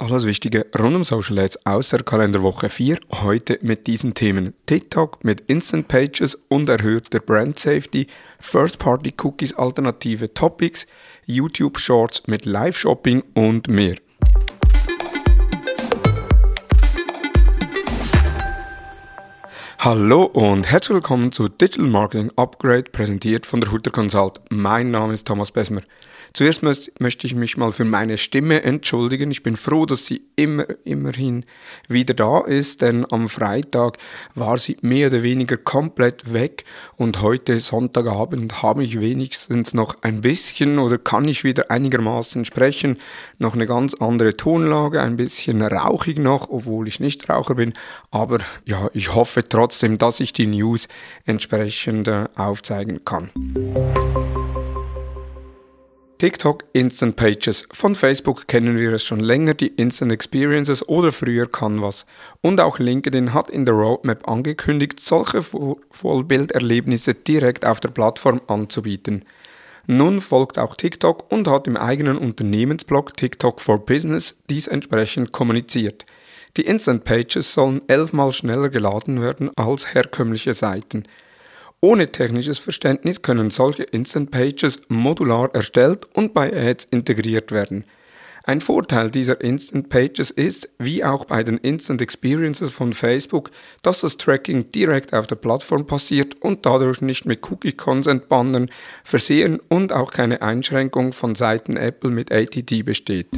Alles Wichtige rund um Social Ads außer Kalenderwoche 4. Heute mit diesen Themen TikTok mit Instant Pages und erhöhter Brand Safety, First Party Cookies alternative Topics, YouTube Shorts mit Live Shopping und mehr. Hallo und herzlich willkommen zu Digital Marketing Upgrade, präsentiert von der Hutter Consult. Mein Name ist Thomas Besmer. Zuerst möchte ich mich mal für meine Stimme entschuldigen. Ich bin froh, dass sie immer, immerhin wieder da ist, denn am Freitag war sie mehr oder weniger komplett weg und heute Sonntagabend habe ich wenigstens noch ein bisschen oder kann ich wieder einigermaßen sprechen. Noch eine ganz andere Tonlage, ein bisschen rauchig noch, obwohl ich nicht Raucher bin. Aber ja, ich hoffe trotzdem, dass ich die News entsprechend äh, aufzeigen kann. TikTok Instant Pages. Von Facebook kennen wir es schon länger, die Instant Experiences oder früher Canvas. Und auch LinkedIn hat in der Roadmap angekündigt, solche Vollbilderlebnisse direkt auf der Plattform anzubieten. Nun folgt auch TikTok und hat im eigenen Unternehmensblog TikTok for Business dies entsprechend kommuniziert. Die Instant Pages sollen elfmal schneller geladen werden als herkömmliche Seiten. Ohne technisches Verständnis können solche Instant Pages modular erstellt und bei Ads integriert werden. Ein Vorteil dieser Instant Pages ist, wie auch bei den Instant Experiences von Facebook, dass das Tracking direkt auf der Plattform passiert und dadurch nicht mit Cookie Consent Bannern versehen und auch keine Einschränkung von Seiten Apple mit ATT besteht.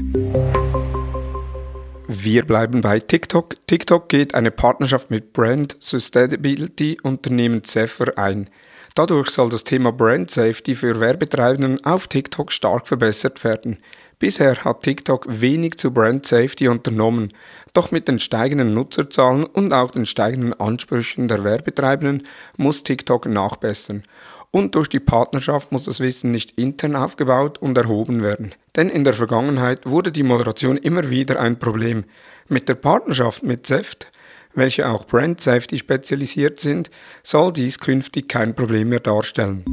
Wir bleiben bei TikTok. TikTok geht eine Partnerschaft mit Brand Sustainability Unternehmen Zephyr ein. Dadurch soll das Thema Brand Safety für Werbetreibenden auf TikTok stark verbessert werden. Bisher hat TikTok wenig zu Brand Safety unternommen, doch mit den steigenden Nutzerzahlen und auch den steigenden Ansprüchen der Werbetreibenden muss TikTok nachbessern und durch die Partnerschaft muss das Wissen nicht intern aufgebaut und erhoben werden. Denn in der Vergangenheit wurde die Moderation immer wieder ein Problem. Mit der Partnerschaft mit SEFT, welche auch Brand Safety spezialisiert sind, soll dies künftig kein Problem mehr darstellen.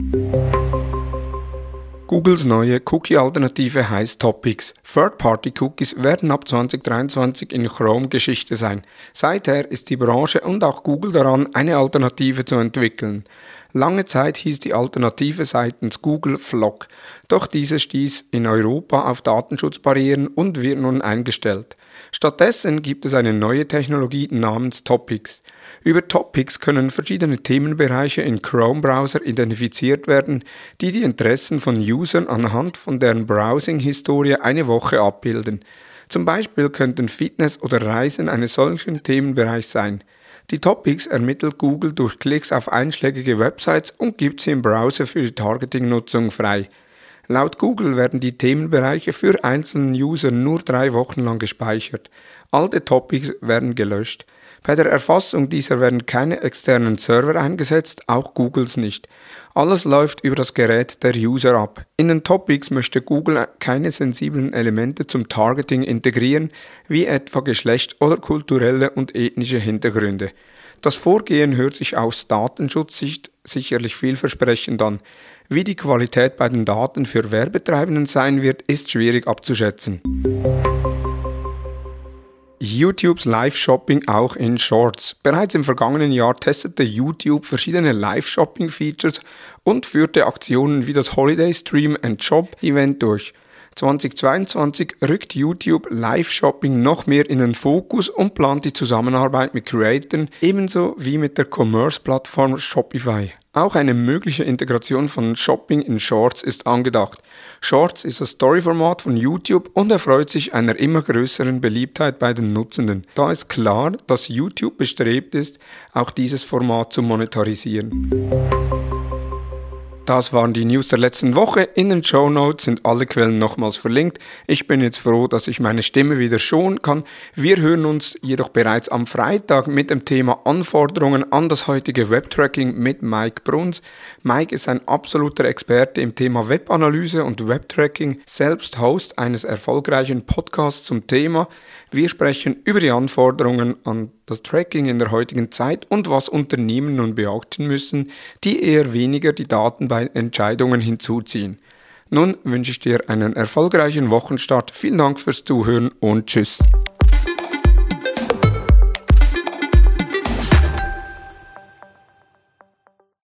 Googles neue Cookie-Alternative heißt Topics. Third-Party-Cookies werden ab 2023 in Chrome Geschichte sein. Seither ist die Branche und auch Google daran, eine Alternative zu entwickeln. Lange Zeit hieß die Alternative seitens Google Flock, doch diese stieß in Europa auf Datenschutzbarrieren und wird nun eingestellt. Stattdessen gibt es eine neue Technologie namens Topics. Über Topics können verschiedene Themenbereiche in Chrome-Browser identifiziert werden, die die Interessen von Usern anhand von deren Browsing-Historie eine Woche abbilden. Zum Beispiel könnten Fitness oder Reisen eines solchen Themenbereich sein. Die Topics ermittelt Google durch Klicks auf einschlägige Websites und gibt sie im Browser für die Targeting-Nutzung frei. Laut Google werden die Themenbereiche für einzelnen User nur drei Wochen lang gespeichert. Alte Topics werden gelöscht. Bei der Erfassung dieser werden keine externen Server eingesetzt, auch Googles nicht. Alles läuft über das Gerät der User ab. In den Topics möchte Google keine sensiblen Elemente zum Targeting integrieren, wie etwa Geschlecht oder kulturelle und ethnische Hintergründe. Das Vorgehen hört sich aus Datenschutzsicht sicherlich vielversprechend an. Wie die Qualität bei den Daten für Werbetreibenden sein wird, ist schwierig abzuschätzen. YouTubes Live-Shopping auch in Shorts. Bereits im vergangenen Jahr testete YouTube verschiedene Live-Shopping-Features und führte Aktionen wie das Holiday Stream and Shop Event durch. 2022 rückt YouTube Live-Shopping noch mehr in den Fokus und plant die Zusammenarbeit mit Creatoren ebenso wie mit der Commerce-Plattform Shopify. Auch eine mögliche Integration von Shopping in Shorts ist angedacht. Shorts ist das Story-Format von YouTube und erfreut sich einer immer größeren Beliebtheit bei den Nutzenden. Da ist klar, dass YouTube bestrebt ist, auch dieses Format zu monetarisieren. Das waren die News der letzten Woche. In den Show Notes sind alle Quellen nochmals verlinkt. Ich bin jetzt froh, dass ich meine Stimme wieder schonen kann. Wir hören uns jedoch bereits am Freitag mit dem Thema Anforderungen an das heutige Webtracking mit Mike Bruns. Mike ist ein absoluter Experte im Thema Webanalyse und Webtracking, selbst Host eines erfolgreichen Podcasts zum Thema. Wir sprechen über die Anforderungen an das Tracking in der heutigen Zeit und was Unternehmen nun beachten müssen, die eher weniger die Daten bei Entscheidungen hinzuziehen. Nun wünsche ich dir einen erfolgreichen Wochenstart. Vielen Dank fürs Zuhören und tschüss.